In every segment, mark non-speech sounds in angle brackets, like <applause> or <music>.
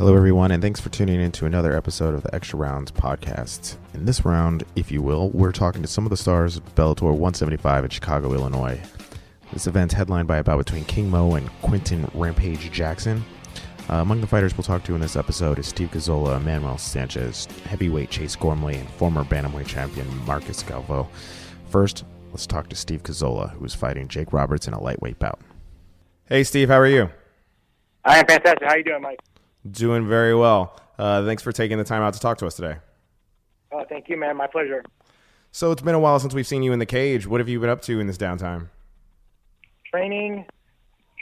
Hello, everyone, and thanks for tuning in to another episode of the Extra Rounds podcast. In this round, if you will, we're talking to some of the stars of Bellator 175 in Chicago, Illinois. This event's headlined by a bout between King Mo and Quinton Rampage Jackson. Uh, among the fighters we'll talk to in this episode is Steve Kozola, Emmanuel Sanchez, heavyweight Chase Gormley, and former bantamweight champion Marcos Galvao. First, let's talk to Steve Kozola, who is fighting Jake Roberts in a lightweight bout. Hey, Steve, how are you? I am fantastic. How are you doing, Mike? Doing very well. Uh, thanks for taking the time out to talk to us today. Oh, thank you, man. My pleasure. So it's been a while since we've seen you in the cage. What have you been up to in this downtime? Training,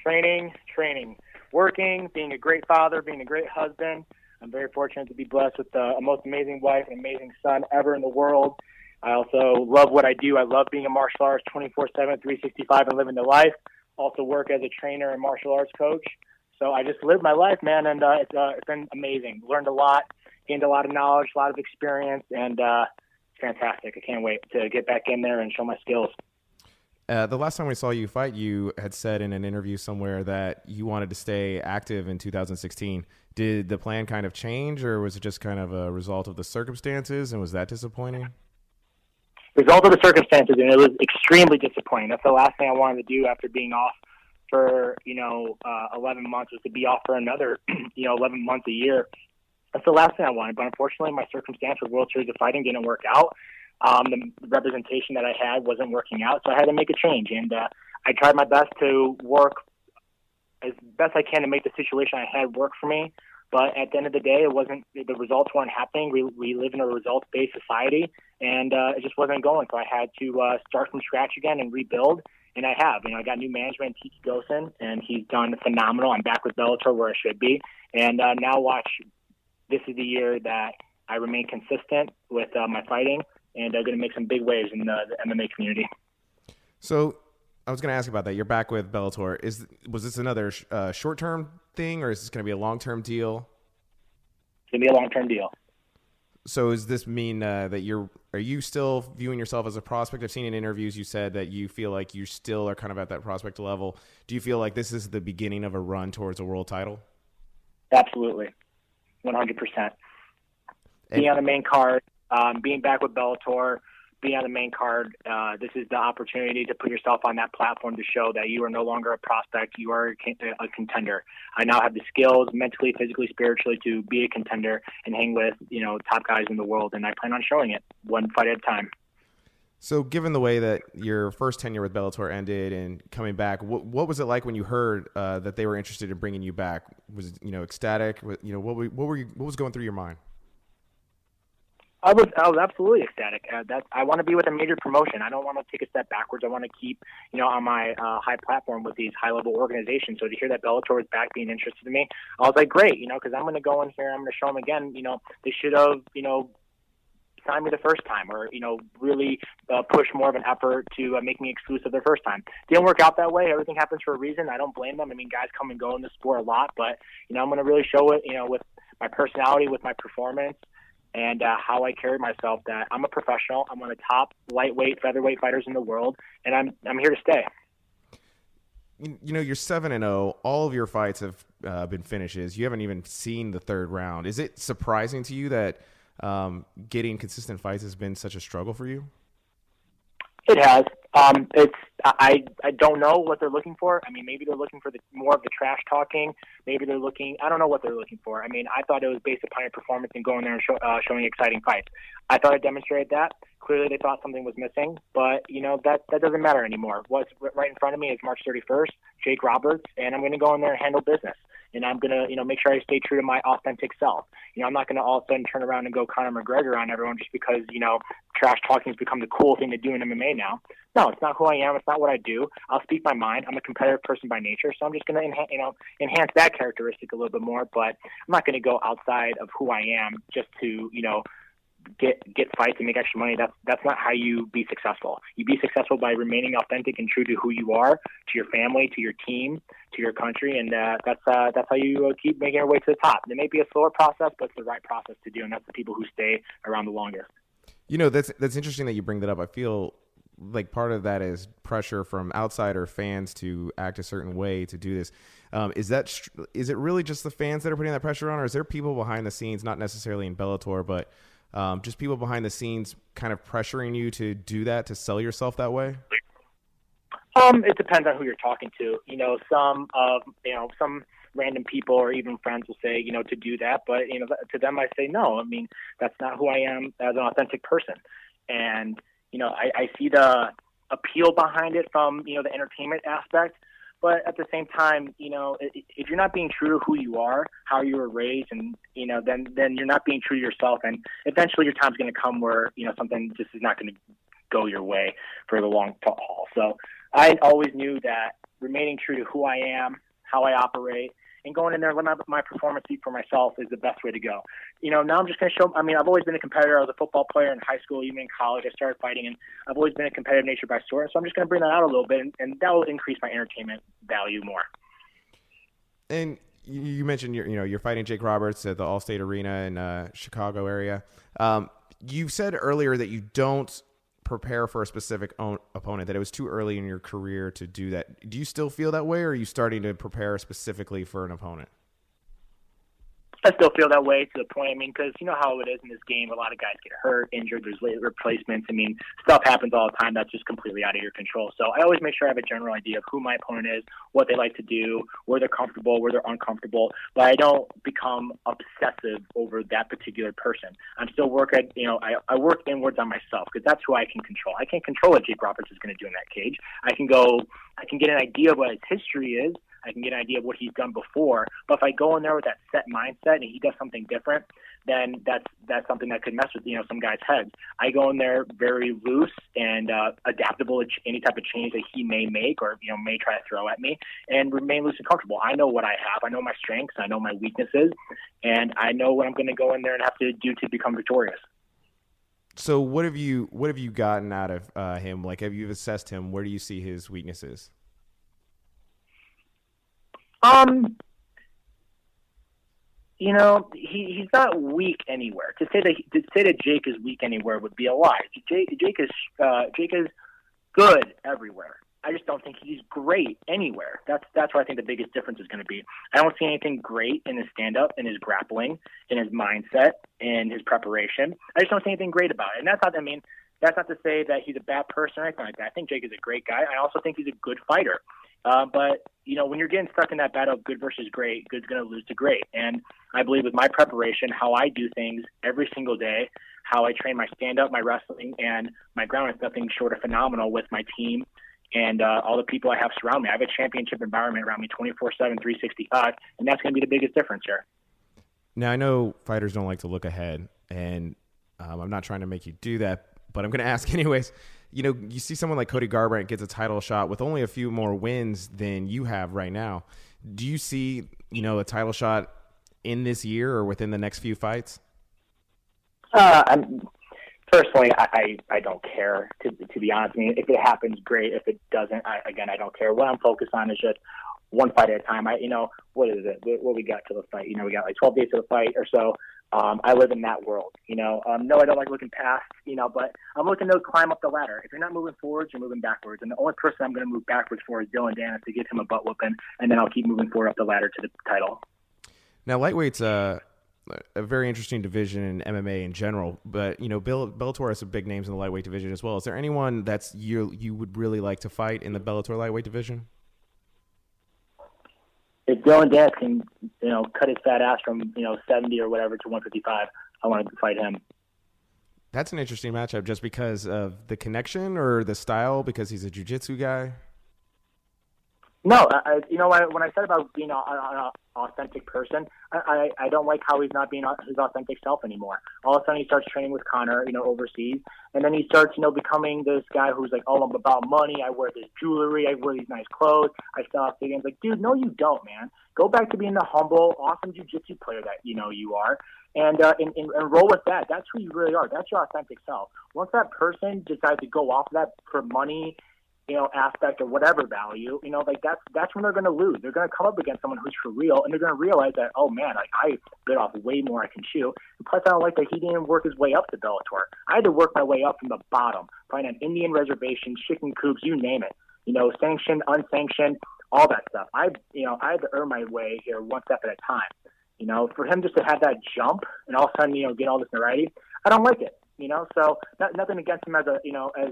training, training. Working, being a great father, being a great husband. I'm very fortunate to be blessed with the most amazing wife and amazing son ever in the world. I also love what I do. I love being a martial arts 24 7, 365 and living the life. Also work as a trainer and martial arts coach. So I just lived my life, man, and uh, it's, uh, it's been amazing. Learned a lot, gained a lot of knowledge, a lot of experience, and uh, it's fantastic. I can't wait to get back in there and show my skills. Uh, the last time we saw you fight, you had said in an interview somewhere that you wanted to stay active in 2016. Did the plan kind of change, or was it just kind of a result of the circumstances, and was that disappointing? Result of the circumstances, and it was extremely disappointing. That's the last thing I wanted to do after being off for you know uh, 11 months was to be off for another <clears throat> you know 11 months a year. That's the last thing I wanted. But unfortunately, my circumstance with World Series of Fighting didn't work out. Um, the representation that I had wasn't working out, so I had to make a change. And uh, I tried my best to work as best I can to make the situation I had work for me. But at the end of the day, it wasn't the results weren't happening. We, we live in a results based society, and uh, it just wasn't going. So I had to uh, start from scratch again and rebuild and I have. You know, I got new management, Tiki Ghosn, and he's done phenomenal. I'm back with Bellator where I should be, and uh, now watch. This is the year that I remain consistent with uh, my fighting, and I'm going to make some big waves in the, the MMA community. So, I was going to ask about that. You're back with Bellator. Is was this another uh, short term thing, or is this going to be a long term deal? It's going to be a long term deal. So does this mean uh, that you're are you still viewing yourself as a prospect? I've seen in interviews you said that you feel like you still are kind of at that prospect level. Do you feel like this is the beginning of a run towards a world title? Absolutely, one hundred percent. Being on the main card, um, being back with Bellator, be on the main card. Uh, this is the opportunity to put yourself on that platform to show that you are no longer a prospect. You are a contender. I now have the skills, mentally, physically, spiritually, to be a contender and hang with you know top guys in the world. And I plan on showing it one fight at a time. So, given the way that your first tenure with Bellator ended and coming back, what, what was it like when you heard uh, that they were interested in bringing you back? Was it, you know ecstatic? You know what were, what were you, what was going through your mind? I was I was absolutely ecstatic. Uh, that I want to be with a major promotion. I don't want to take a step backwards. I want to keep you know on my uh, high platform with these high level organizations. So to hear that Bellator is back being interested in me, I was like, great, you know, because I'm going to go in here. I'm going to show them again. You know, they should have you know signed me the first time, or you know, really uh, push more of an effort to uh, make me exclusive the first time. Didn't work out that way. Everything happens for a reason. I don't blame them. I mean, guys come and go in the sport a lot, but you know, I'm going to really show it. You know, with my personality, with my performance and uh, how I carry myself. That I'm a professional. I'm one of the top lightweight, featherweight fighters in the world, and I'm I'm here to stay. You know, you're seven and zero. Oh. All of your fights have uh, been finishes. You haven't even seen the third round. Is it surprising to you that um, getting consistent fights has been such a struggle for you? It has. Um, it's I I don't know what they're looking for. I mean, maybe they're looking for the more of the trash talking. Maybe they're looking. I don't know what they're looking for. I mean, I thought it was based upon your performance and going there and show, uh, showing exciting fights. I thought I demonstrated that. Clearly, they thought something was missing, but you know that that doesn't matter anymore. What's right in front of me is March 31st, Jake Roberts, and I'm going to go in there and handle business and I'm gonna, you know, make sure I stay true to my authentic self. You know, I'm not gonna all of a sudden turn around and go Conor McGregor on everyone just because, you know, trash talking has become the cool thing to do in MMA now. No, it's not who I am. It's not what I do. I'll speak my mind. I'm a competitive person by nature, so I'm just gonna, enha- you know, enhance that characteristic a little bit more. But I'm not gonna go outside of who I am just to, you know, get get fights and make extra money. That's that's not how you be successful. You be successful by remaining authentic and true to who you are, to your family, to your team, to your country, and uh, that's uh, that's how you uh, keep making your way to the top. It may be a slower process, but it's the right process to do, and that's the people who stay around the longest. You know, that's that's interesting that you bring that up. I feel like part of that is pressure from outsider fans to act a certain way to do this. Um, is that is it really just the fans that are putting that pressure on, or is there people behind the scenes, not necessarily in Bellator, but um, just people behind the scenes, kind of pressuring you to do that to sell yourself that way? Um, it depends on who you're talking to. You know, some of you know some random people or even friends will say, you know, to do that. But, you know, to them, I say, no, I mean, that's not who I am as an authentic person. And, you know, I, I see the appeal behind it from, you know, the entertainment aspect. But at the same time, you know, if you're not being true to who you are, how you were raised, and you know, then then you're not being true to yourself, and eventually your time's going to come where you know something just is not going to go your way for the long haul. So I always knew that remaining true to who I am, how I operate, and going in there letting my performance speak for myself is the best way to go. You know, now I'm just going to show. I mean, I've always been a competitor. I was a football player in high school, even in college. I started fighting, and I've always been a competitive nature by source. So I'm just going to bring that out a little bit, and, and that will increase my entertainment value more. And you mentioned you're, you know you're fighting Jake Roberts at the Allstate Arena in uh, Chicago area. Um, you said earlier that you don't prepare for a specific opponent that it was too early in your career to do that. Do you still feel that way or are you starting to prepare specifically for an opponent I still feel that way to the point. I mean, because you know how it is in this game. A lot of guys get hurt, injured. There's late replacements. I mean, stuff happens all the time. That's just completely out of your control. So I always make sure I have a general idea of who my opponent is, what they like to do, where they're comfortable, where they're uncomfortable. But I don't become obsessive over that particular person. I'm still working. You know, I, I work inwards on myself because that's who I can control. I can't control what Jake Roberts is going to do in that cage. I can go. I can get an idea of what his history is. I can get an idea of what he's done before. But if I go in there with that set mindset and he does something different, then that's that's something that could mess with you know some guys' heads. I go in there very loose and uh, adaptable to any type of change that he may make or you know may try to throw at me, and remain loose and comfortable. I know what I have. I know my strengths. I know my weaknesses, and I know what I'm going to go in there and have to do to become victorious. So what have you what have you gotten out of uh, him? Like, have you assessed him? Where do you see his weaknesses? Um, you know, he he's not weak anywhere. To say that to say that Jake is weak anywhere would be a lie. Jake, Jake is uh, Jake is good everywhere. I just don't think he's great anywhere. That's that's where I think the biggest difference is going to be. I don't see anything great in his stand up, in his grappling, in his mindset, in his preparation. I just don't see anything great about it. And that's not I mean, that's not to say that he's a bad person or anything like that. I think Jake is a great guy. I also think he's a good fighter. Uh, but you know, when you're getting stuck in that battle of good versus great, good's going to lose to great. And I believe with my preparation, how I do things every single day, how I train my stand up, my wrestling, and my ground is nothing short of phenomenal with my team and uh, all the people I have surround me. I have a championship environment around me 24 7, 365, and that's going to be the biggest difference here. Now, I know fighters don't like to look ahead, and um, I'm not trying to make you do that, but I'm going to ask <laughs> anyways you know, you see someone like Cody Garbrandt gets a title shot with only a few more wins than you have right now. Do you see, you know, a title shot in this year or within the next few fights? Uh, I'm, personally, I, I, I don't care. To to be honest, I mean, if it happens, great. If it doesn't, I, again, I don't care. What I'm focused on is just one fight at a time. I, you know, what is it? What we got to the fight? You know, we got like 12 days to the fight or so. Um, I live in that world, you know. Um, no, I don't like looking past, you know, but I'm looking to climb up the ladder. If you're not moving forwards, you're moving backwards. And the only person I'm going to move backwards for is Dillon Danis to give him a butt whooping, and then I'll keep moving forward up the ladder to the title. Now, lightweight's a, a very interesting division in MMA in general, but you know, Bill, Bellator has some big names in the lightweight division as well. Is there anyone that's you you would really like to fight in the Bellator lightweight division? If Dillon Danis can, you know, cut his fat ass from you know 70 or whatever to 155, I want to fight him. That's an interesting matchup, just because of the connection or the style, because he's a jiu-jitsu guy. No, I, you know when I said about being an authentic person, I, I I don't like how he's not being his authentic self anymore. All of a sudden, he starts training with Conor, you know, overseas, and then he starts, you know, becoming this guy who's like, "Oh, I'm about money. I wear this jewelry. I wear these nice clothes. I sell out stadiums." Like, dude, no, you don't, man. Go back to being the humble, awesome jujitsu player that you know you are, and, uh, and, and and roll with that. That's who you really are. That's your authentic self. Once that person decides to go off of that for money you know, aspect or whatever value, you know, like that's that's when they're going to lose. They're going to come up against someone who's for real, and they're going to realize that, oh man, like I bit off way more I can chew. And plus, I don't like that he didn't work his way up to Bellator. I had to work my way up from the bottom, find an Indian reservation, chicken coops, you name it. You know, sanctioned, unsanctioned, all that stuff. I, you know, I had to earn my way here one step at a time. You know, for him just to have that jump and all of a sudden, you know, get all this notoriety, I don't like it. You know, so not, nothing against him as a, you know, as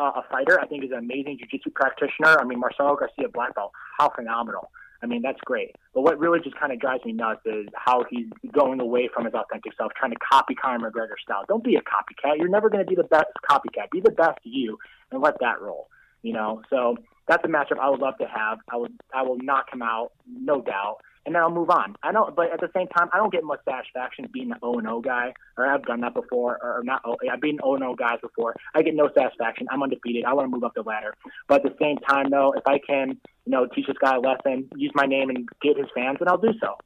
uh, a fighter. I think he's an amazing jiu-jitsu practitioner. I mean, Marcelo Garcia black belt, how phenomenal. I mean, that's great. But what really just kind of drives me nuts is how he's going away from his authentic self, trying to copy Conor McGregor style. Don't be a copycat. You're never going to be the best copycat. Be the best you and let that roll. You know, so that's a matchup I would love to have. I would, I will knock him out, no doubt and then I'll move on. I don't, but at the same time, I don't get much satisfaction being an O and O guy, or I've done that before, or not. I've been O and O guys before. I get no satisfaction. I'm undefeated. I want to move up the ladder. But at the same time, though, if I can, you know, teach this guy a lesson, use my name, and get his fans, then I'll do so.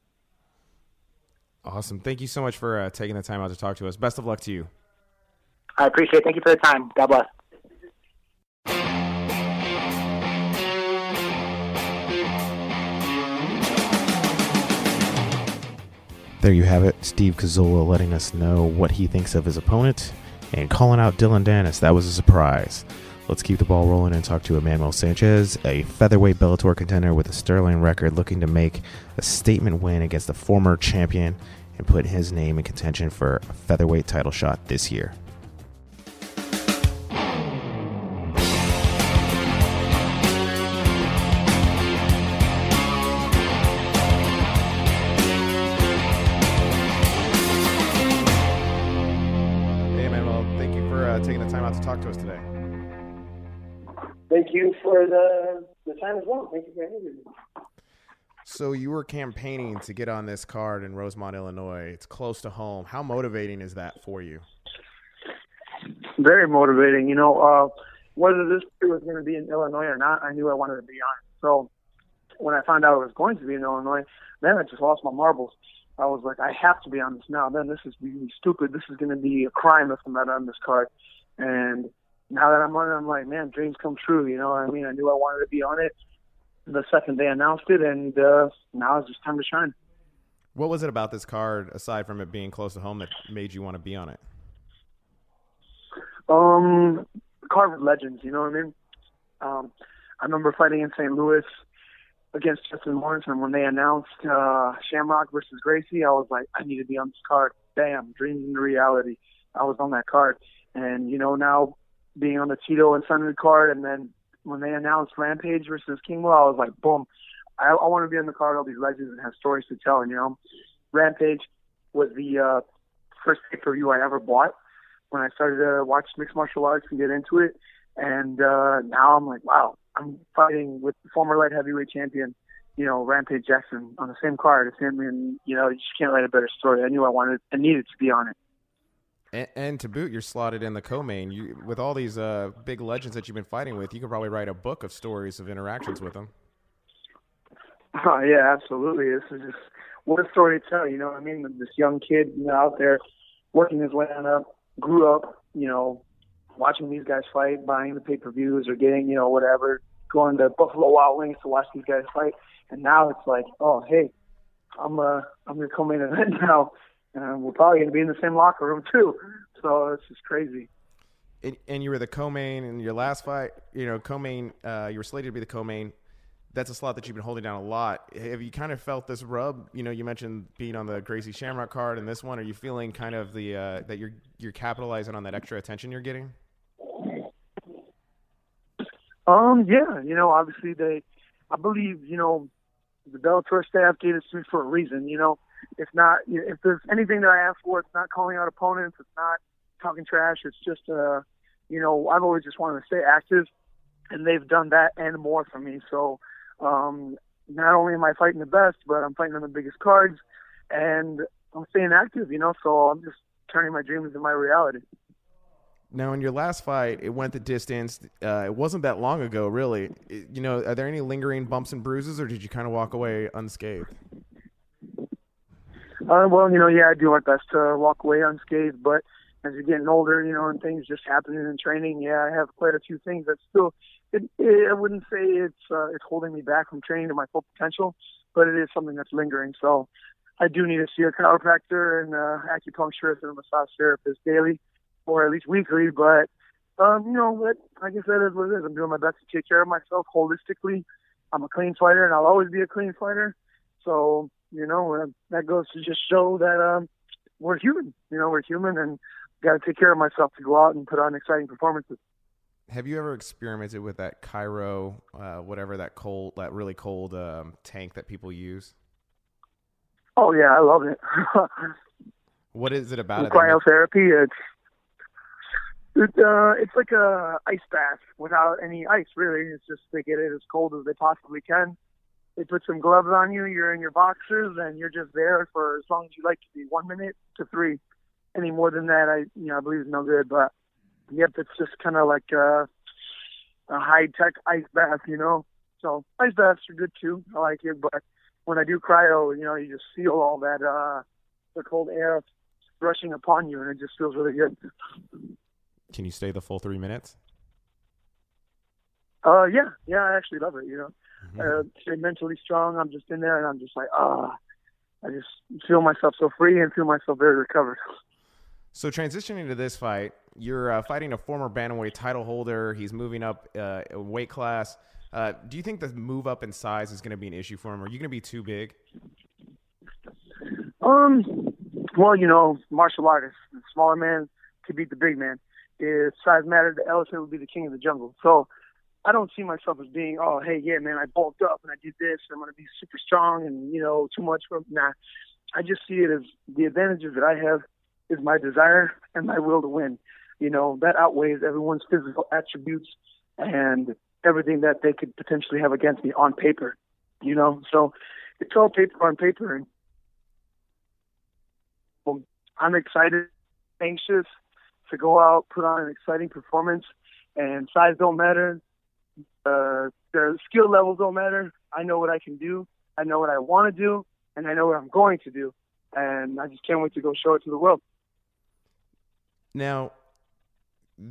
Awesome. Thank you so much for uh, taking the time out to talk to us. Best of luck to you. I appreciate it. Thank you for the time. God bless. There you have it. Steve Kozola letting us know what he thinks of his opponent and calling out Dillon Danis. That was a surprise. Let's keep the ball rolling and talk to Emmanuel Sanchez, a featherweight Bellator contender with a sterling record looking to make a statement win against the former champion and put his name in contention for a featherweight title shot this year. You for the, the time as well. Thank you for having me. So you were campaigning to get on this card in Rosemont, Illinois. It's close to home. How motivating is that for you? Very motivating. You know, uh, whether this was going to be in Illinois or not, I knew I wanted to be on. So when I found out it was going to be in Illinois, then I just lost my marbles. I was like, I have to be on this now. Then this is really stupid. This is going to be a crime if I'm not on this card. And now that I'm on it, I'm like, man, dreams come true. You know what I mean? I knew I wanted to be on it the second they announced it, and uh, now it's just time to shine. What was it about this card, aside from it being close to home, that made you want to be on it? Um, card with legends. You know what I mean? Um, I remember fighting in St. Louis against Justin Lawrence, and when they announced uh, Shamrock versus Gracie, I was like, I need to be on this card. Bam, dreams into reality. I was on that card, and you know now being on the Tito and Sonnen card, and then when they announced Rampage versus Kingwell, I was like, boom, I, I want to be on the card. All these legends and have stories to tell. And you know, Rampage was the uh, first pay per view I ever bought when I started to watch mixed martial arts and get into it. And uh, now I'm like, wow, I'm fighting with former light heavyweight champion, you know, Rampage Jackson on the same card as him. And you know, you just can't write a better story. I knew I wanted, I needed to be on it. And, and, to boot, you're slotted in the co-main. You, with all these uh, big legends that you've been fighting with, you could probably write a book of stories of interactions with them. <laughs> Oh, yeah, absolutely. This is just what a story to tell. You know, what I mean, this young kid, you know, out there working his way up, grew up, you know, watching these guys fight, buying the pay-per-views or getting, you know, whatever, going to Buffalo Wild Wings to watch these guys fight, and now it's like, oh, hey, I'm uh, I'm gonna come in event <laughs> now and we're probably going to be in the same locker room too. So it's just crazy. and you were the co-main in your last fight. You know, co-main. Uh, you were slated to be the co-main. That's a slot that you've been holding down a lot. Have you kind of felt this rub? You know, you mentioned being on the Gracie Shamrock card and this one. Are you feeling kind of the uh, that you're you're capitalizing on that extra attention you're getting? Um. Yeah. You know, obviously they. I believe you know the Bellator staff gave it to me for a reason. You know, it's not if there's anything that I ask for, it's not calling out opponents, it's not talking trash. It's just uh, you know, I've always just wanted to stay active, and they've done that and more for me. So um, not only am I fighting the best, but I'm fighting on the biggest cards, and I'm staying active. You know, so I'm just turning my dreams into my reality. Now, in your last fight, it went the distance. Uh, it wasn't that long ago, really. It, you know, are there any lingering bumps and bruises, or did you kind of walk away unscathed? Uh, well, you know, yeah, I do my best to walk away unscathed, but as you're getting older, you know, and things just happening in training, yeah, I have quite a few things that still it, it, I wouldn't say it's uh, it's holding me back from training to my full potential, but it is something that's lingering. So I do need to see a chiropractor and uh, acupuncturist and a massage therapist daily, or at least weekly. But um, you know, what? like I said, is what it is. I'm doing my best to take care of myself holistically. I'm a clean fighter, and I'll always be a clean fighter. So you know, uh, that goes to just show that um, we're human. You know, we're human, and got to take care of myself to go out and put on exciting performances. Have you ever experimented with that cryo, uh, whatever that cold, that really cold um, tank that people use? Oh yeah, I love it. <laughs> what is it about it? Cryotherapy. It's it, uh, it's like a ice bath without any ice. Really, it's just they get it as cold as they possibly can. They put some gloves on you. You're in your boxers, and you're just there for as long as you like to be. One minute to three. Any more than that, I you know I believe is no good. But yep, it's just kind of like a, a high tech ice bath, you know. So ice baths are good too. I like it, but when I do cryo, you know, you just feel all that uh the cold air rushing upon you, and it just feels really good. Can you stay the full three minutes? Uh, yeah, yeah, I actually love it. You know, mm-hmm. uh, stay mentally strong. I'm just in there, and I'm just like, ah, I just feel myself so free and feel myself very recovered. <laughs> So transitioning to this fight, you're uh, fighting a former bantamweight title holder. He's moving up uh, a weight class. Uh, do you think the move up in size is going to be an issue for him? Are you going to be too big? Um, well, you know, martial artists, smaller man to beat the big man if size mattered, the elephant would be the king of the jungle. So I don't see myself as being, oh, hey, yeah, man, I bulked up and I did this. I'm going to be super strong and, you know, too much. For, nah, I just see it as the advantages that I have is my desire and my will to win. You know, that outweighs everyone's physical attributes and everything that they could potentially have against me on paper. You know, so it's all paper on paper. And well, I'm excited, anxious, to go out, put on an exciting performance, and size don't matter. Uh, the skill levels don't matter. I know what I can do. I know what I want to do, and I know what I'm going to do. And I just can't wait to go show it to the world. Now,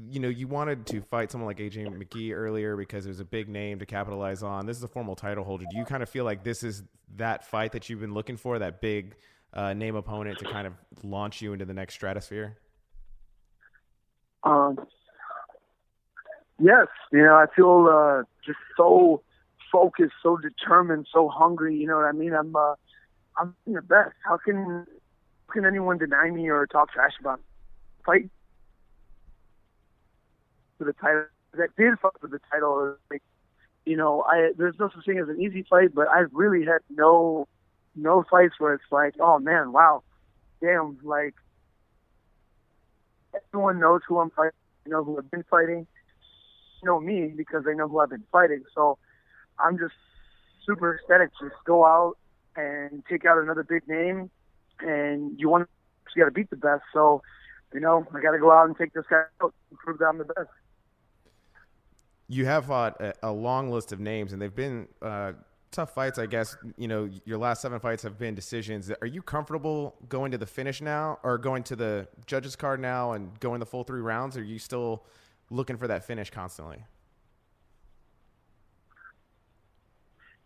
you know, you wanted to fight someone like AJ McKee earlier because it was a big name to capitalize on. This is a formal title holder. Do you kind of feel like this is that fight that you've been looking for, that big uh, name opponent to kind of launch you into the next stratosphere? Um, yes, you know, I feel uh, just so focused, so determined, so hungry. You know what I mean? I'm, uh, I'm the best. How can, how can anyone deny me or talk trash about me? fight for the title? That did fight for the title. Like, you know, I there's no such thing as an easy fight, but I've really had no, no fights where it's like, oh man, wow, damn, like everyone knows who I'm fighting. you know who I've been fighting. Know me because they know who I've been fighting. So I'm just super ecstatic to just go out and take out another big name. And you want you got to beat the best. So you know I got to go out and take this guy out and prove that I'm the best. You have fought a, a long list of names, and they've been. Uh, tough fights, I guess. You know, your last seven fights have been decisions. Are you comfortable going to the finish now, or going to the judges' card now and going the full three rounds? Are you still looking for that finish constantly?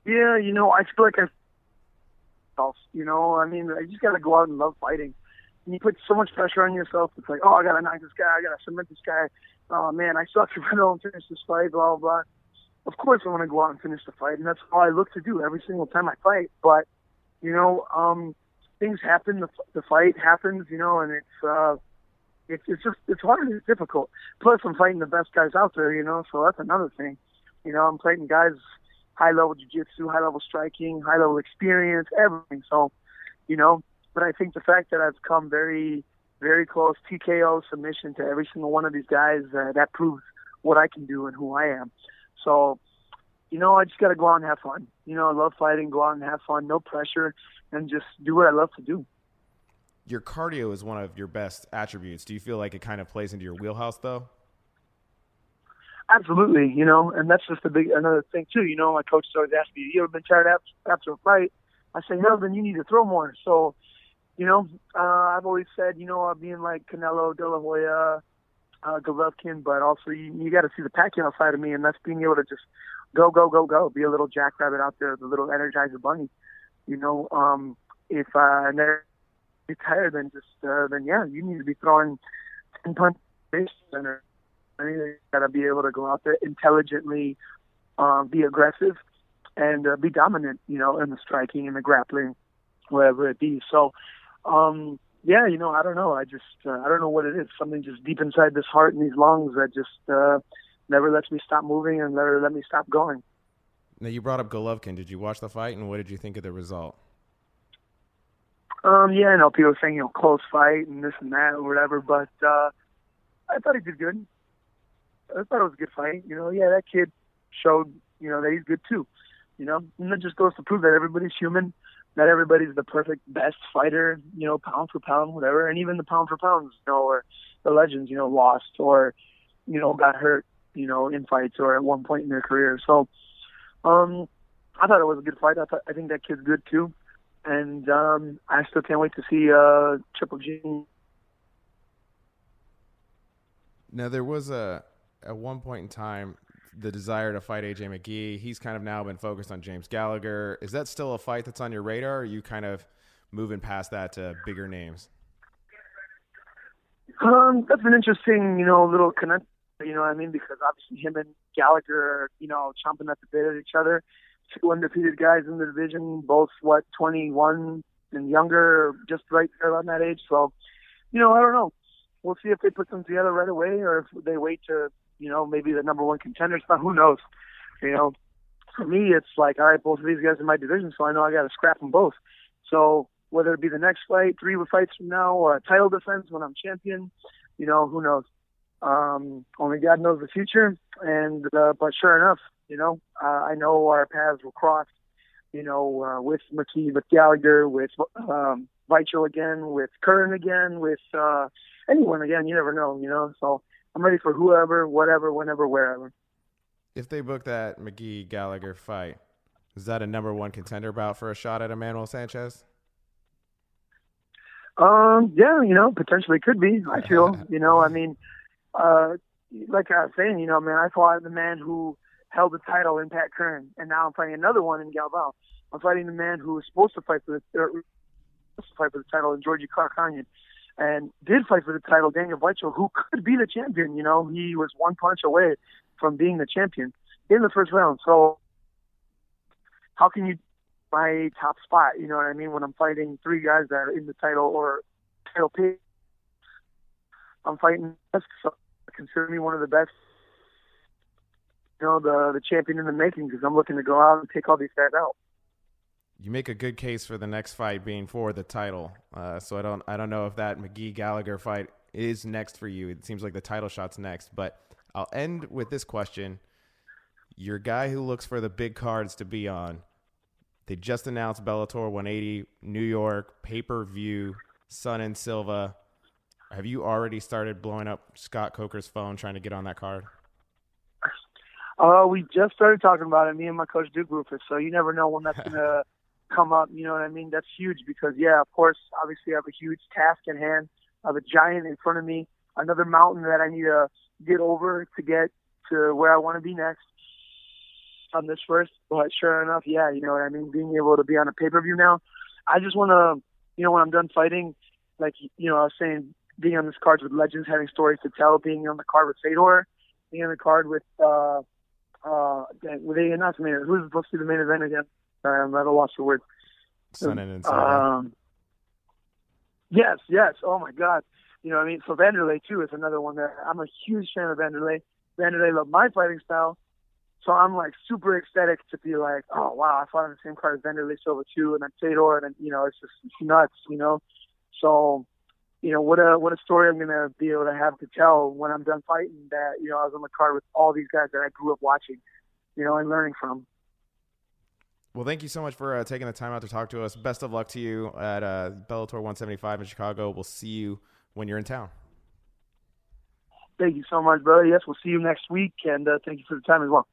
Yeah, you know, I feel like I. You know, I mean, I just got to go out and love fighting. And you put so much pressure on yourself. It's like, oh, I got to knock this guy. I got to submit this guy. Oh man, I suck if I don't finish this fight. Blah blah. blah of course I want to go out and finish the fight, and that's all I look to do every single time I fight. But you know, um, things happen. The, the fight happens, you know, and it's uh, it's it's just it's hard. It's difficult. Plus, I'm fighting the best guys out there, you know, so that's another thing. You know, I'm fighting guys high level jiu-jitsu, high level striking, high level experience, everything. So, you know, but I think the fact that I've come very, very close TKO submission to every single one of these guys, uh, that proves what I can do and who I am. So, you know, I just got to go out and have fun. You know, I love fighting, go out and have fun, no pressure, and just do what I love to do. Your cardio is one of your best attributes. Do you feel like it kind of plays into your wheelhouse, though? Absolutely, you know, and that's just a big another thing too. You know, my coach always asked me, "You ever been tired after, after a fight?" I say, "No." Then you need to throw more. So, you know, uh, I've always said, you know, being like Canelo, De La Hoya, uh, Golovkin, but also you, you got to see the Pacquiao side of me, and that's being able to just go, go, go, go, be a little jackrabbit out there, the little Energizer bunny. You know, um, if I never retire, then just uh, then yeah, you need to be throwing ten punches center. I mean, you got to be able to go out there intelligently, um, be aggressive, and uh, be dominant. You know, in the striking and the grappling, whatever it be. So, um, yeah, you know, I don't know. I just uh, I don't know what it is. Something just deep inside this heart and these lungs that just uh, never lets me stop moving and never let me stop going. Now you brought up Golovkin. Did you watch the fight and what did you think of the result? Um, yeah, I know people saying you know close fight and this and that or whatever, but uh, I thought he did good. I thought it was a good fight. You know, yeah, that kid showed you know that he's good too. You know, and that just goes to prove that everybody's human. Not everybody's the perfect best fighter. You know, pound for pound, whatever. And even the pound for pounds, you know, or the legends, you know, lost or you know got hurt, you know, in fights or at one point in their career. So, um, I thought it was a good fight. I thought I think that kid's good too and um, I still can't wait to see uh, Triple G. Now there was a at one point in time the desire to fight AJ McKee. He's kind of now been focused on James Gallagher. Is that still a fight that's on your radar? Or are you kind of moving past that to bigger names? Um, that's an interesting, you know, little connect. You know what I mean? Because obviously him and Gallagher, are, you know, chomping at the bit at each other two undefeated guys in the division, both what 21 and younger, just right there on that age. So, you know, I don't know. We'll see if they put them together right away, or if they wait to, you know, maybe the number one contenders. But who knows? You know, for me, it's like, all right, both of these guys in my division, so I know I got to scrap them both. So whether it be the next fight, three fights from now, or a title defense when I'm champion, you know, who knows? Um, only God knows the future. And uh, but sure enough, you know, uh, I know our paths will cross. You know, uh, with McKee, with Gallagher, with um, Weichel again, with Curran again, with uh, anyone again. You never know. You know, so I'm ready for whoever, whatever, whenever, wherever. If they book that McKee Gallagher fight, is that a number one contender bout for a shot at Emmanuel Sanchez? Um, yeah, you know, potentially could be. I feel, <laughs> you know, I mean, uh, like I was saying, you know, man, I fought the man who held the title in Pat Curran, and now I'm fighting another one in Galvao. I'm fighting the man who was supposed to fight for the to fight for the title in Georgi Karakhanyan, and did fight for the title, Daniel Weichel, who could be the champion. You know, he was one punch away from being the champion in the first round. So, how can you my top spot? You know what I mean? When I'm fighting three guys that are in the title or title pick, I'm fighting. Consider me one of the best you know, the the champion in the making because I'm looking to go out and take all these guys out. You make a good case for the next fight being for the title. Uh, so I don't I don't know if that McKee Gallagher fight is next for you. It seems like the title shot's next. But I'll end with this question: Your guy who looks for the big cards to be on. They just announced Bellator 180, New York, pay per view, Sonnen Silva. Have you already started blowing up Scott Coker's phone trying to get on that card? Uh, we just started talking about it, me and my coach Duke Roufus. So you never know when that's <laughs> gonna come up. You know what I mean? That's huge because yeah, of course, obviously I have a huge task in hand. I have a giant in front of me, another mountain that I need to get over to get to where I want to be next on this first. But sure enough, yeah, you know what I mean. Being able to be on a pay per view now, I just want to, you know, when I'm done fighting, like you know, I was saying, being on this card with legends, having stories to tell, being on the card with Fedor, being on the card with. uh uh, were they not the main event? Who's supposed to be the main event again? Sorry, I'm at a loss for words. Sonnen and um, Yes, yes. Oh my God. You know what I mean? So Vanderlei too is another one that I'm a huge fan of Vanderlei. Vanderlei loved my fighting style. So I'm like super ecstatic to be like, oh wow, I fought on the same card as Vanderlei Silva too, and then Fedor, and then you know it's just it's nuts, you know. So you know, what a what a story I'm gonna be able to have to tell when I'm done fighting. That you know, I was on the card with all these guys that I grew up watching, you know, and learning from. Well, thank you so much for uh, taking the time out to talk to us. Best of luck to you at uh, Bellator 175 in Chicago. We'll see you when you're in town. Thank you so much, brother. Yes, we'll see you next week, and uh, thank you for the time as well.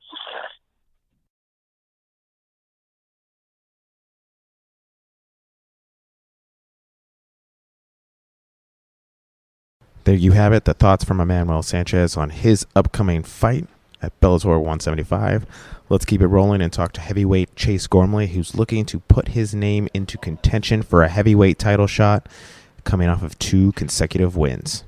There you have it. The thoughts from Emmanuel Sanchez on his upcoming fight at Bellator 175. Let's keep it rolling and talk to heavyweight Chase Gormley, who's looking to put his name into contention for a heavyweight title shot, coming off of two consecutive wins.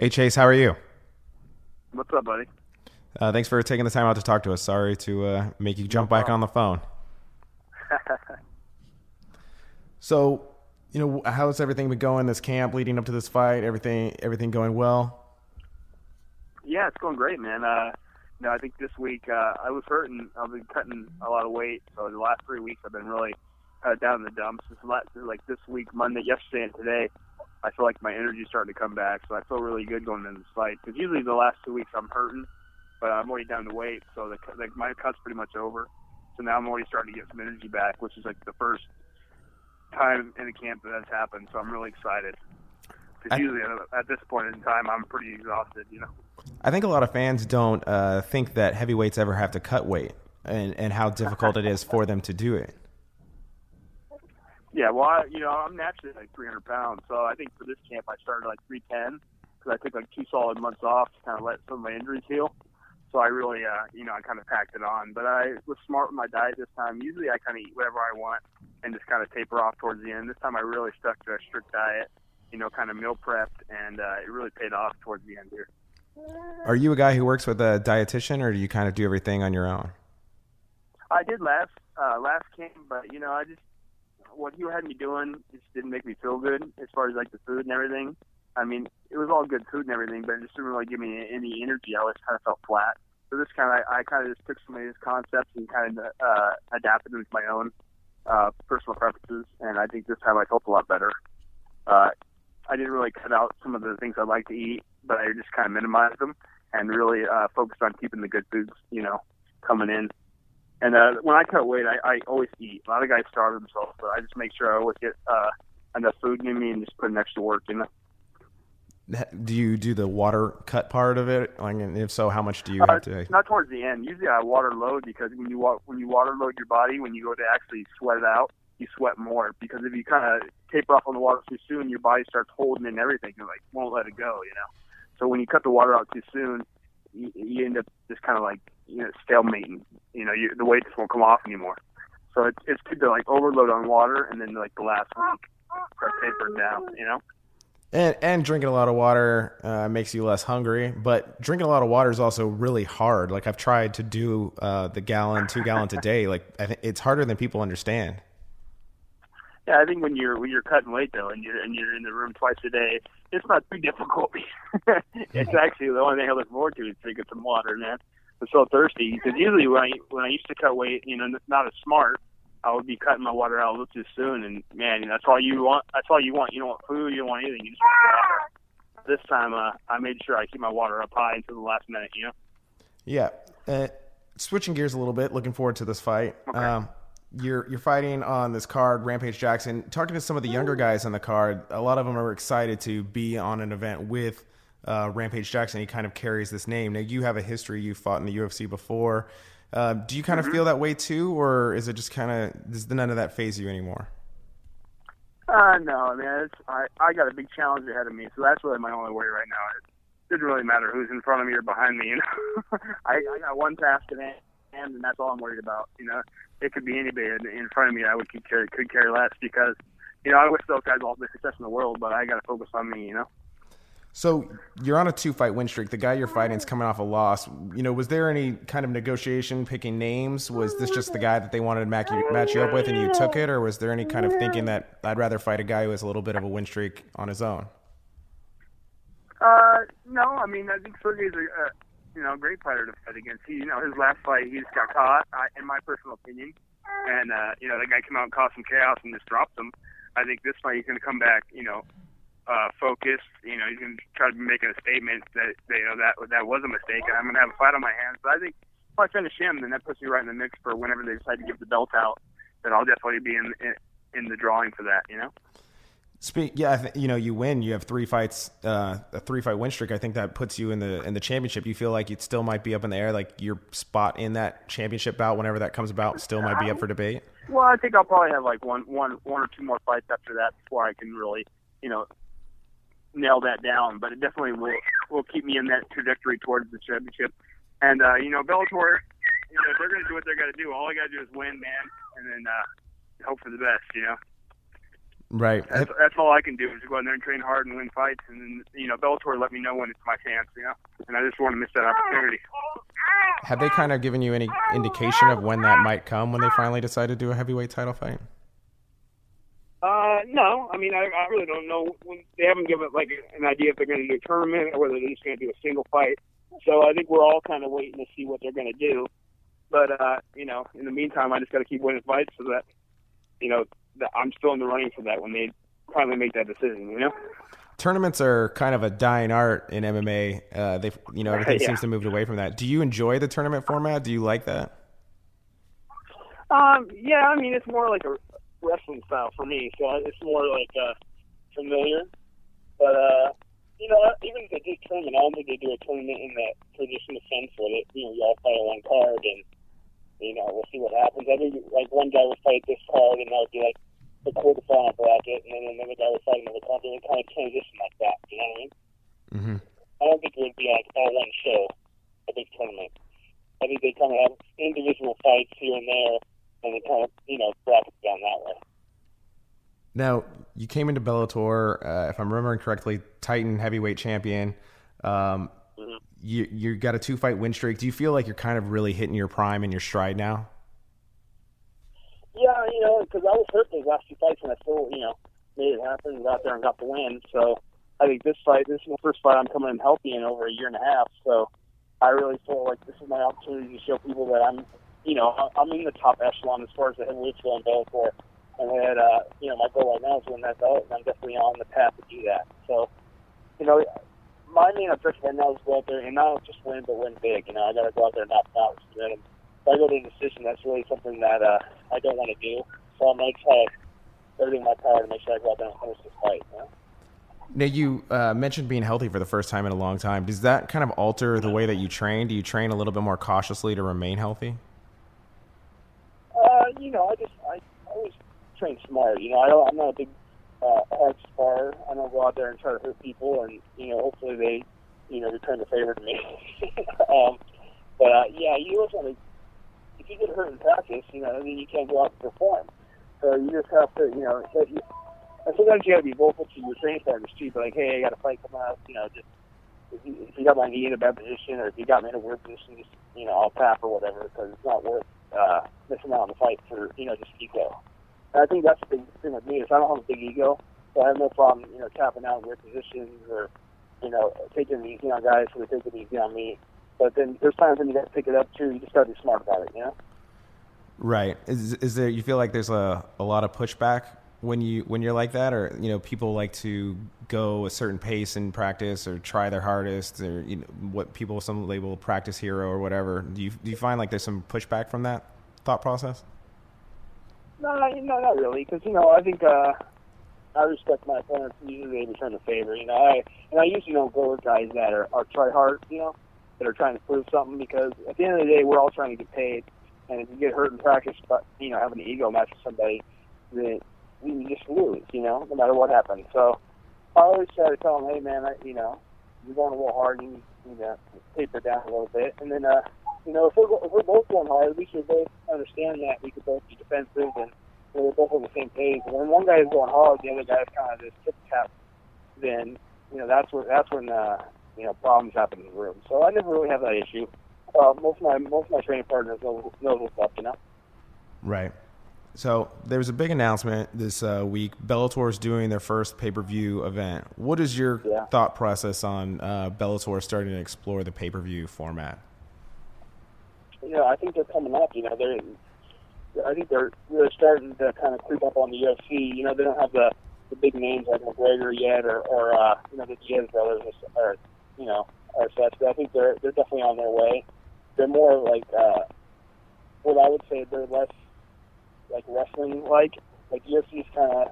Hey Chase, how are you? What's up, buddy? Uh, thanks for taking the time out to talk to us. Sorry to uh, make you jump back on the phone. <laughs> so, you know, how's everything been going this camp leading up to this fight? Everything, everything going well? Yeah, it's going great, man. Uh, you know, I think this week uh, I was hurting. I've been cutting a lot of weight, so the last three weeks I've been really uh, down in the dumps. This last, like this week, Monday, yesterday, and today, I feel like my energy's starting to come back, so I feel really good going into this fight. Because usually the last two weeks I'm hurting, but I'm already down to weight, so the, like my cut's pretty much over. So now I'm already starting to get some energy back, which is like the first time in the camp that that's happened. So I'm really excited. Because usually at this point in time I'm pretty exhausted, you know. I think a lot of fans don't uh, think that heavyweights ever have to cut weight, and and how difficult it is for them to do it. Yeah, well, I, you know, I'm naturally like 300 pounds, so I think for this camp I started like 310 because I took like two solid months off to kind of let some of my injuries heal. So I really, uh, you know, I kind of packed it on. But I was smart with my diet this time. Usually I kind of eat whatever I want and just kind of taper off towards the end. This time I really stuck to a strict diet, you know, kind of meal prepped, and uh, it really paid off towards the end here. Are you a guy who works with a dietitian, or do you kind of do everything on your own? I did last uh, last camp, but you know, I just what you had me doing just didn't make me feel good as far as like the food and everything. I mean, it was all good food and everything, but it just didn't really give me any energy. I always kind of felt flat. So this kind of, I, I kind of just took some of his concepts and kind of uh, adapted them to my own uh, personal preferences, and I think this time I felt a lot better. Uh, I didn't really cut out some of the things I like to eat, but I just kind of minimized them and really uh, focused on keeping the good foods, you know, coming in. And uh, when I cut weight, I, I always eat. A lot of guys starve themselves, but I just make sure I always get uh, enough food in me and just put an extra work, you know. Do you do the water cut part of it? Like, and if so, how much do you have to? Not towards the end. Usually, I water load because when you wa- when you water load your body, when you go to actually sweat it out, you sweat more. Because if you kind of taper off on the water too soon, your body starts holding in everything and like won't let it go, you know. So when you cut the water out too soon, you, you end up just kind of like you know stalemating. You know, you, the weight just won't come off anymore. So it's it's good to like overload on water and then like the last week press taper down. You know. And, and drinking a lot of water uh, makes you less hungry, but drinking a lot of water is also really hard. Like I've tried to do uh, the gallon, two gallons a day. Like I think it's harder than people understand. Yeah, I think when you're when you're cutting weight though, and you're and you're in the room twice a day, it's not too difficult. <laughs> it's actually the only thing I look forward to is drinking some water, man. I'm so thirsty because usually when I when I used to cut weight, you know, not as smart, I would be cutting my water out a little too soon, and man, that's all you want. That's all you want. You don't want food. You don't want anything. You just want water. This time, uh, I made sure I keep my water up high until the last minute. You know. Yeah. Uh, switching gears a little bit. Looking forward to this fight. Okay. Um, you're you're fighting on this card, Rampage Jackson. Talking to some of the younger guys on the card, a lot of them are excited to be on an event with uh, Rampage Jackson. He kind of carries this name. Now you have a history. You fought in the UFC before. Uh, do you kind of Mm-hmm. feel that way too, or is it just kind of does none of that phase you anymore? Uh, no, man. It's, I I got a big challenge ahead of me, so that's really my only worry right now. It doesn't really matter who's in front of me or behind me. You know, <laughs> I I got one task at hand, and that's all I'm worried about. You know, it could be anybody in in front of me. I would could care could care less because you know I wish those guys all the success in the world, but I got to focus on me. You know. So you're on a two fight win streak. The guy you're fighting is coming off a loss. You know, was there any kind of negotiation picking names? Was this just the guy that they wanted to match you, match you up with and you took it? Or was there any kind of thinking that I'd rather fight a guy who has a little bit of a win streak on his own? Uh, no, I mean I think Sergey's a you know great fighter to fight against. He, you know, his last fight he just got caught, I, in my personal opinion, and uh, you know the guy came out and caused some chaos and just dropped him. I think this fight he's going to come back, you know, uh, focused. You know, he's going to try to making a statement that you know that that was a mistake, and I'm going to have a fight on my hands. But I think if I finish him, then that puts me right in the mix for whenever they decide to give the belt out. Then I'll definitely be in in, in the drawing for that. You know. Speak, yeah, th- you know, you win. You have three fights, uh, a three fight win streak. I think that puts you in the in the championship. You feel like it still might be up in the air, like your spot in that championship bout, whenever that comes about, still might be up for debate. Well, I think I'll probably have like one, one, one or two more fights after that before I can really, you know, nail that down. But it definitely will will keep me in that trajectory towards the championship. And uh, you know, Bellator, you know, they're going to do what they're going to do. All I got to do is win, man, and then uh, hope for the best. You know. Right. That's, that's all I can do is go out there and train hard and win fights, and then you know Bellator let me know when it's my chance, you know, and I just want to miss that opportunity. Have they kind of given you any indication of when that might come when they finally decide to do a heavyweight title fight? Uh, no, I mean I, I really don't know. When, they haven't given like an idea if they're going to do a tournament or whether they're just going to do a single fight. So I think we're all kind of waiting to see what they're going to do. But uh, you know, in the meantime, I just got to keep winning fights so that you know I'm still in the running for that when they finally make that decision. You know. Tournaments are kind of a dying art in MMA. Uh, they, you know, everything <laughs> yeah. seems to move away from that. Do you enjoy the tournament format? Do you like that? Um, yeah, I mean it's more like a wrestling style for me, so it's more like uh, familiar. But uh, you know, even if they do tournament, I don't think they do a tournament in that traditional sense where they, you know, you all fight on one card and you know we'll see what happens. I think like one guy would fight this card and that would be like the quarterfinal bracket, and then another guy would fight another card, and kind of transition like that. You know what I mean? Mm-hmm. I don't think it would be like all one show, a big tournament. I think they kind of have individual fights here and there, and they kind of you know bracket down that way. Now you came into Bellator, uh, if I'm remembering correctly, Titan heavyweight champion. Um, Mhm. you you got a two fight win streak. Do you feel like you're kind of really hitting your prime and your stride now? Because I was hurt those last two fights, and I still, you know, made it happen got there and got the win. So I think this fight, this is my first fight I'm coming in healthy in over a year and a half. So I really feel like this is my opportunity to show people that I'm, you know, I'm in the top echelon as far as the heavyweights go in Bellator. And that, uh, you know, my goal right now is win that belt, and I'm definitely on the path to do that. So, you know, my main objective right now is go out there and not just win, but win big. You know, I got to go out there and knock out. If I go to a decision, that's really something that uh, I don't want to do. So I'm going to try everything in my power to make sure I go out there and finish this fight. You know? Now you uh, mentioned being healthy for the first time in a long time. Does that kind of alter the way that you train? Do you train a little bit more cautiously to remain healthy? Uh, you know, I just I always train smart. You know, I don't, I'm not a big uh, hard sparer. I don't go out there and try to hurt people, and you know, hopefully they, you know, return the favor to me. <laughs> um, but uh, yeah, you always want to. If you get hurt in practice, you know, then you can't go out and perform. So you just have to, you know, that you, and sometimes you got to be vocal to your training partners too. But like, hey, I got a fight coming up. You know, just if you, if you got my knee in a bad position, or if you got me in a weird position, just you know, I'll tap or whatever because it's not worth uh, missing out on the fight for you know just ego. And I think that's the big thing with me is I don't have a big ego, so I have no problem you know tapping out in weird positions or you know taking it easy on guys who are taking it easy on me. But then there's times when you got to pick it up too. You just got to be smart about it, you know. Right. Is is there you feel like there's a, a lot of pushback when you when you're like that or you know people like to go a certain pace in practice or try their hardest or you know what people some label practice hero or whatever. Do you do you find like there's some pushback from that thought process? No, no, no, not really, because you know I think uh, I respect my opponents. Usually they return the favor. You know, I and I usually don't go with guys that are, are try hard. You know, that are trying to prove something because at the end of the day we're all trying to get paid. And if you get hurt in practice, but you know, having an ego match with somebody, then you just lose. You know, no matter what happens. So I always try to tell them, hey man, I, you know, you're going a little hard. You need to taper down a little bit, and then uh, you know, if we're if we're both going hard, we should both understand that we could both be defensive and you know, we're both on the same page. When one guy is going hard, the other guy is kind of just tip tap. Then you know that's where that's when uh, you know problems happen in the room. So I never really have that issue. Uh, most of my most of my training partners know knows what's up. You know. Right. So there was a big announcement this uh, week. Bellator is doing their first pay per view event. What is your Yeah. thought process on uh, Bellator starting to explore the pay per view format? Yeah, I think they're coming up. You know, they're. I think they're really starting to kind of creep up on the UFC. You know, they don't have the the big names like McGregor yet, or or uh, you know the Diaz brothers, or, or you know, or such. But I think they're they're definitely on their way. They're more like uh, what I would say. They're less like wrestling like. Like UFC's kind of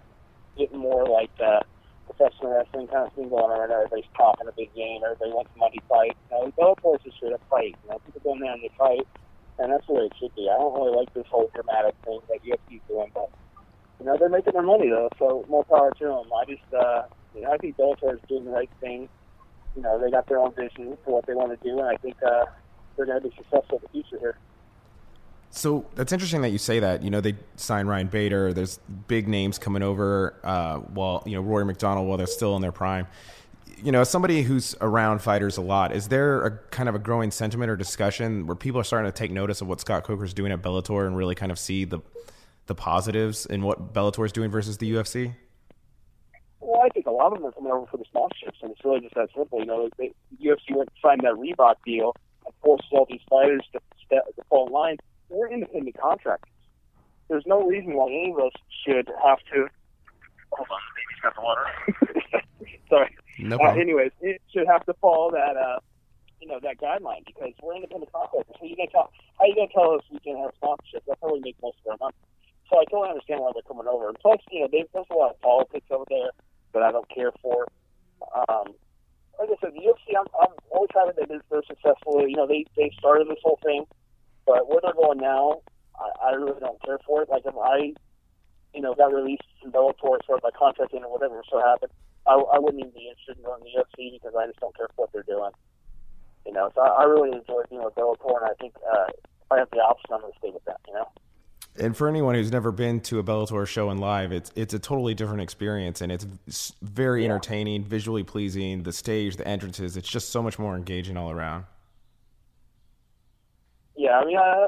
getting more like uh, professional wrestling kind of thing going on. Everybody's talking a big game. Everybody wants money fight. You know, is just straight up fight. You know, people go in there and they fight, and that's the way it should be. I don't really like this whole dramatic thing that UFC's doing, but you know, they're making their money though, so more power to them. I just, uh, you know, I think Bellator is doing the right thing. You know, they got their own vision for what they want to do, and I think uh, they're going to be successful in the future here. So that's interesting that you say that. You know, they signed Ryan Bader. There's big names coming over. Uh, while you know Rory MacDonald, while they're still in their prime. You know, as somebody who's around fighters a lot, is there a kind of a growing sentiment or discussion where people are starting to take notice of what Scott Coker's doing at Bellator and really kind of see the the positives in what Bellator is doing versus the UFC? Well, I think a lot of them are coming over for the sponsorships, and it's really just that simple. You know, they, the UFC went to sign that Reebok deal and forced all these fighters to, step, to fall in line. They're independent contractors. There's no reason why any of us should have to. Hold on, the baby's got the water. <laughs> Sorry. No Uh, problem. anyways, it should have to follow that, uh, you know, that guideline because we're independent contractors. So you gonna tell, how you gonna tell us we can have sponsorships? That's how we make most of our money. So I totally understand why they're coming over. And plus, you know, they, there's a lot of politics over there that I don't care for. Um, like I said, the UFC, I'm, I'm always happy they're, they're successful. You know, they they started this whole thing, but where they're going now, I, I really don't care for it. Like if I, you know, got released from Bellator far as my contract or whatever so happened, I, I wouldn't even be interested in going to the UFC because I just don't care for what they're doing. You know, so I, I really enjoy being with Bellator, and I think uh, if I have the option, I'm going to stay with that. You know. And for anyone who's never been to a Bellator show in live, it's it's a totally different experience, and it's very Yeah. entertaining, visually pleasing. The stage, the entrances, it's just so much more engaging all around. Yeah, I mean, I,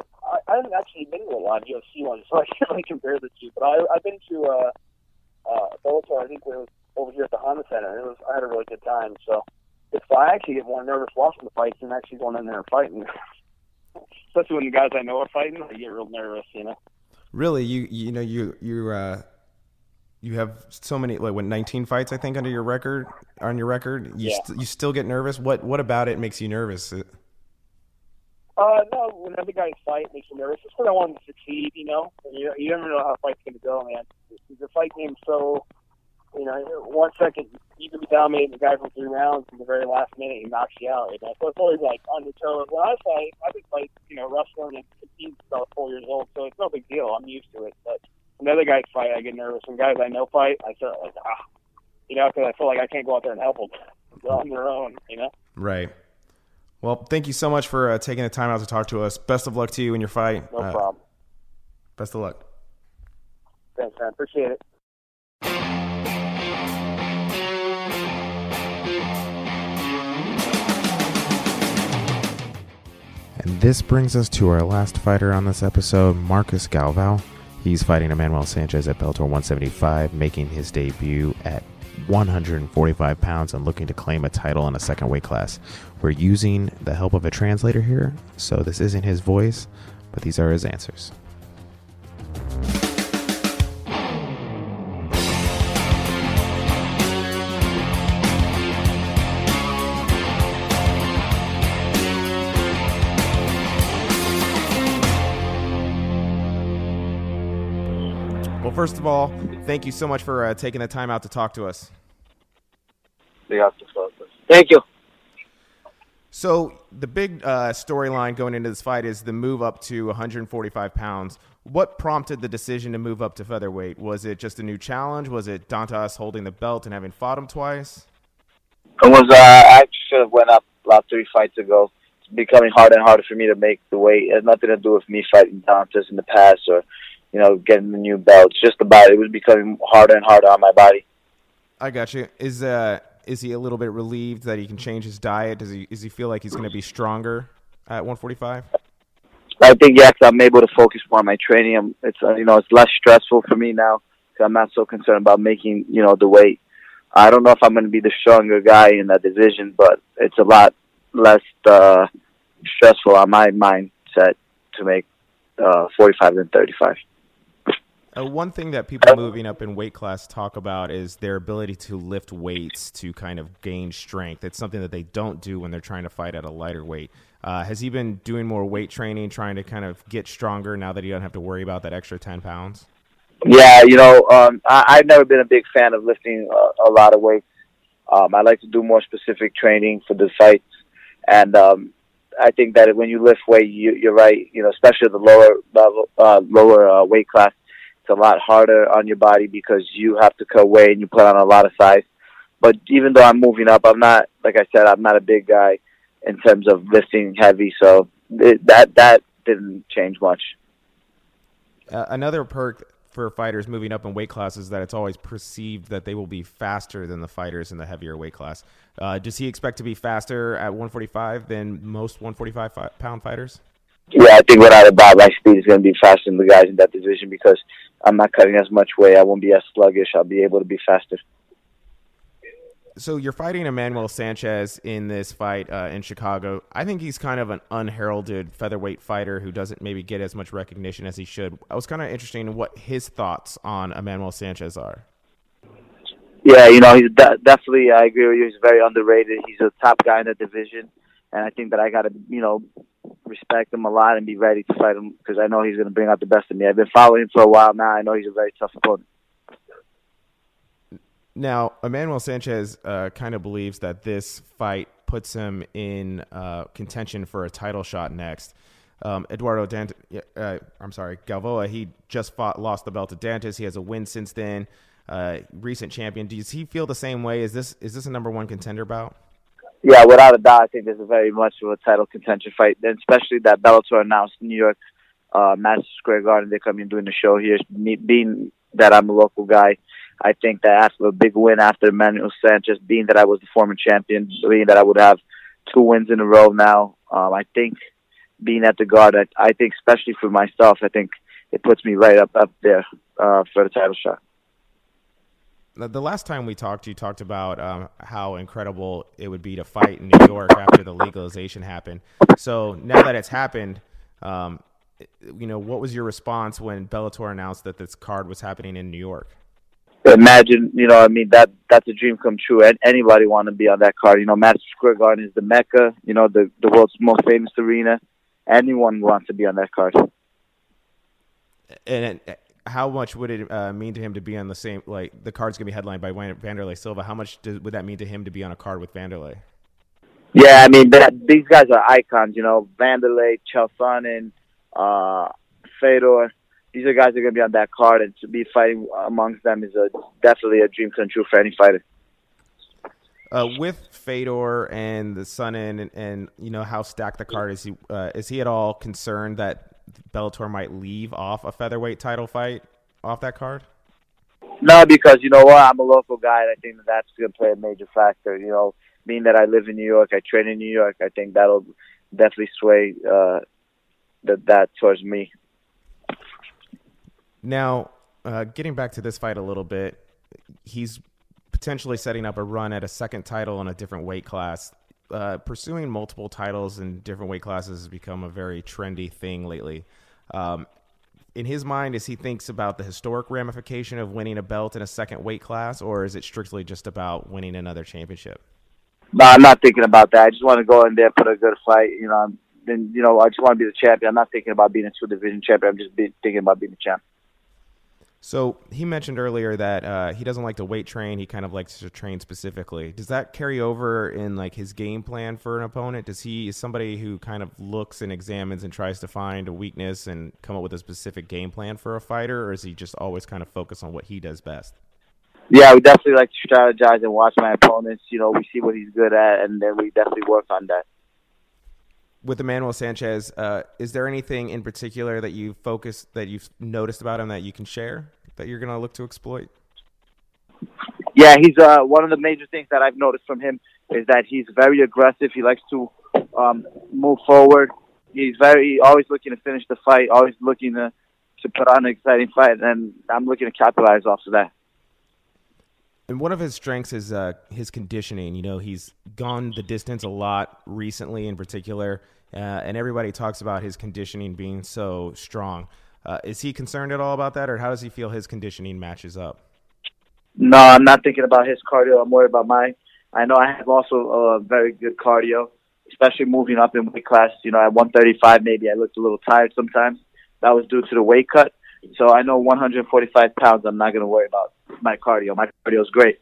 I, haven't actually been to a lot of UFC ones, so <laughs> I can't really compare the two. But I, I've been to uh, uh, Bellator. I think it was over here at the Honda Center. It was I had a really good time. So if I actually get more nervous watching the fights than actually going in there and fighting, <laughs> especially when the guys I know are fighting, I get real nervous. You know. Really, you you know you you uh you have so many like what 19 fights I think under your record on your record. You Yeah. st- you still get nervous. What what about it makes you nervous? Uh, Uh, no, when other guys fight, it makes you nervous. It's because I want to succeed, you know. And you, you never know how a fight's going to go, man. The fight game's so, you know, one second you can be dominating the guy for three rounds, and the very last minute he knocks you out. You know? So it's always like on your toes. When I fight, I've been fight, you know, and I was four years old, so it's no big deal. I'm used to it. But when other guys fight, I get nervous. When guys I know fight, I start like, ah, you know, because I feel like I can't go out there and help them. They're <laughs> on their own, you know. Right. Well, thank you so much for uh, taking the time out to talk to us. Best of luck to you in your fight. No Uh, problem. Best of luck. Thanks, man. Appreciate it. And this brings us to our last fighter on this episode, Marcos Galvao. He's fighting Emmanuel Sanchez at Bellator 175, making his debut at 145 pounds and looking to claim a title in a second weight class. We're using the help of a translator here, so this isn't his voice, but these are his answers. First of all, thank you so much for uh, taking the time out to talk to us. Thank you. So the big uh, storyline going into this fight is the move up to 145 pounds. What prompted the decision to move up to featherweight? Was it just a new challenge? Was it Dantas holding the belt and having fought him twice? It was uh, I should have went up about three fights ago. It's becoming harder and harder for me to make the weight. It has nothing to do with me fighting Dantas in the past or, you know, getting the new belt. It's just about it was becoming harder and harder on my body. I got you. Is uh is he a little bit relieved that he can change his diet? Does he does he feel like he's going to be stronger at 145? I think yeah, 'cause I'm able to focus more on my training. I'm, it's uh, you know it's less stressful for me now 'cause I'm not so concerned about making you know the weight. I don't know if I'm going to be the stronger guy in that division, but it's a lot less uh, stressful on my mindset to make uh, 45 than 35. Uh, one thing that people moving up in weight class talk about is their ability to lift weights to kind of gain strength. It's something that they don't do when they're trying to fight at a lighter weight. Uh, has he been doing more weight training, trying to kind of get stronger now that he doesn't have to worry about that extra 10 pounds? Yeah, you know, um, I, I've never been a big fan of lifting a, a lot of weights. Um, I like to do more specific training for the fights, and um, I think that when you lift weight, you, you're right. You know, especially the lower level, uh, lower uh, weight class, it's a lot harder on your body because you have to cut weight and you put on a lot of size. But even though I'm moving up, I'm not like I said, I'm not a big guy in terms of lifting heavy, so it, that that didn't change much. Uh, another perk for fighters moving up in weight classes is that it's always perceived that they will be faster than the fighters in the heavier weight class. Uh, does he expect to be faster at 145 than most 145 fi- pound fighters? Yeah, I think without a doubt, my speed is going to be faster than the guys in that division because I'm not cutting as much weight. I won't be as sluggish. I'll be able to be faster. So you're fighting Emmanuel Sanchez in this fight uh, in Chicago. I think he's kind of an unheralded featherweight fighter who doesn't maybe get as much recognition as he should. I was kind of interested in what his thoughts on Emmanuel Sanchez are. Yeah, you know, he's de- definitely. I agree with you. He's very underrated. He's a top guy in the division, and I think that I got to, you know, respect him a lot and be ready to fight him because I know he's going to bring out the best in me. I've been following him for a while now. I know he's a very tough opponent. Now, Emmanuel Sanchez uh, kind of believes that this fight puts him in uh, contention for a title shot next. Um, Eduardo Dant, uh, I'm sorry, Galvao. He just fought, lost the belt to Dantas. He has a win since then. Uh, recent champion. Does he feel the same way? Is this is this a number one contender bout? Yeah, without a doubt, I think this is very much of a title contention fight, and especially that Bellator announced New York, uh, Madison Square Garden. They're coming doing the show here. Me, being that I'm a local guy, I think that after a big win after Emmanuel Sanchez, being that I was the former champion, being that I would have two wins in a row now, um, I think being at the guard, I, I think especially for myself, I think it puts me right up up there uh, for the title shot. The last time we talked, you talked about um, how incredible it would be to fight in New York after the legalization happened. So now that it's happened, um, you know, what was your response when Bellator announced that this card was happening in New York? Imagine, you know, I mean that that's a dream come true. And anybody want to be on that card? You know, Madison Square Garden is the mecca. You know, the the world's most famous arena. Anyone wants to be on that card. And it, how much would it uh, mean to him to be on the same like the card's gonna be headlined by Wanderlei Silva? How much does, would that mean to him to be on a card with Wanderlei? Yeah, I mean that these guys are icons. You know, Wanderlei, Chael Sonnen, uh, Fedor. These are guys that are going to be on that card, and to be fighting amongst them is a definitely a dream come true for any fighter. Uh, with Fedor and the Sonnen, and, and you know how stacked the card is, he uh, is he at all concerned that Bellator might leave off a featherweight title fight off that card? No, because you know what, I'm a local guy, and I think that that's going to play a major factor. You know, being that I live in New York, I train in New York, I think that'll definitely sway uh, that that towards me. Now, uh, getting back to this fight a little bit, he's potentially setting up a run at a second title in a different weight class. Uh, pursuing multiple titles in different weight classes has become a very trendy thing lately. Um, in his mind, as he thinks about the historic ramification of winning a belt in a second weight class, or is it strictly just about winning another championship? No, I'm not thinking about that. I just want to go in there, put a good fight. You know, then you know, I just want to be the champion. I'm not thinking about being a two division champion. I'm just be, thinking about being a champ. So he mentioned earlier that uh, he doesn't like to weight train. He kind of likes to train specifically. Does that carry over in like his game plan for an opponent? Does he is somebody who kind of looks and examines and tries to find a weakness and come up with a specific game plan for a fighter, or is he just always kind of focused on what he does best? Yeah, we definitely like to strategize and watch my opponents. You know, we see what he's good at, and then we definitely work on that with Emmanuel Sanchez, uh, is there anything in particular that you focus that you've noticed about him that you can share that you're going to look to exploit? Yeah, he's uh, one of the major things that I've noticed from him is that he's very aggressive. He likes to um, move forward. He's very always looking to finish the fight, always looking to to put on an exciting fight, and I'm looking to capitalize off of that. And one of his strengths is uh, his conditioning. You know, he's gone the distance a lot recently, in particular, uh, and everybody talks about his conditioning being so strong. Uh, is he concerned at all about that, or how does he feel his conditioning matches up? No, I'm not thinking about his cardio. I'm worried about mine. I know I have also a very good cardio, especially moving up in weight class. You know, at 135, maybe I looked a little tired sometimes. That was due to the weight cut. So I know 145 pounds. I'm not going to worry about my cardio. My cardio is great.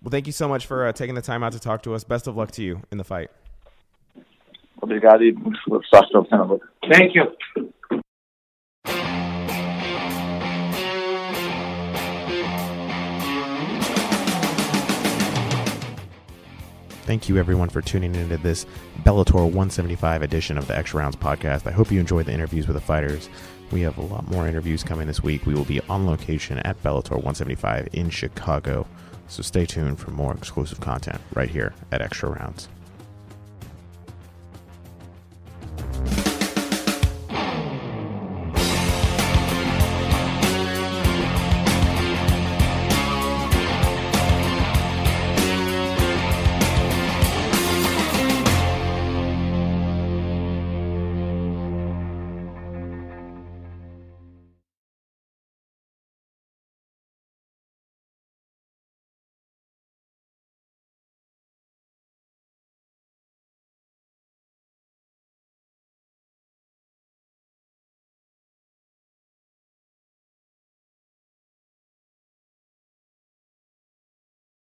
Well, thank you so much for uh, taking the time out to talk to us. Best of luck to you in the fight. Obrigado sorte para você na luta. Thank you. Thank you, everyone, for tuning into this Bellator 175 edition of the Extra Rounds podcast. I hope you enjoyed the interviews with the fighters. We have a lot more interviews coming this week. We will be on location at Bellator 175 in Chicago. So stay tuned for more exclusive content right here at Extra Rounds.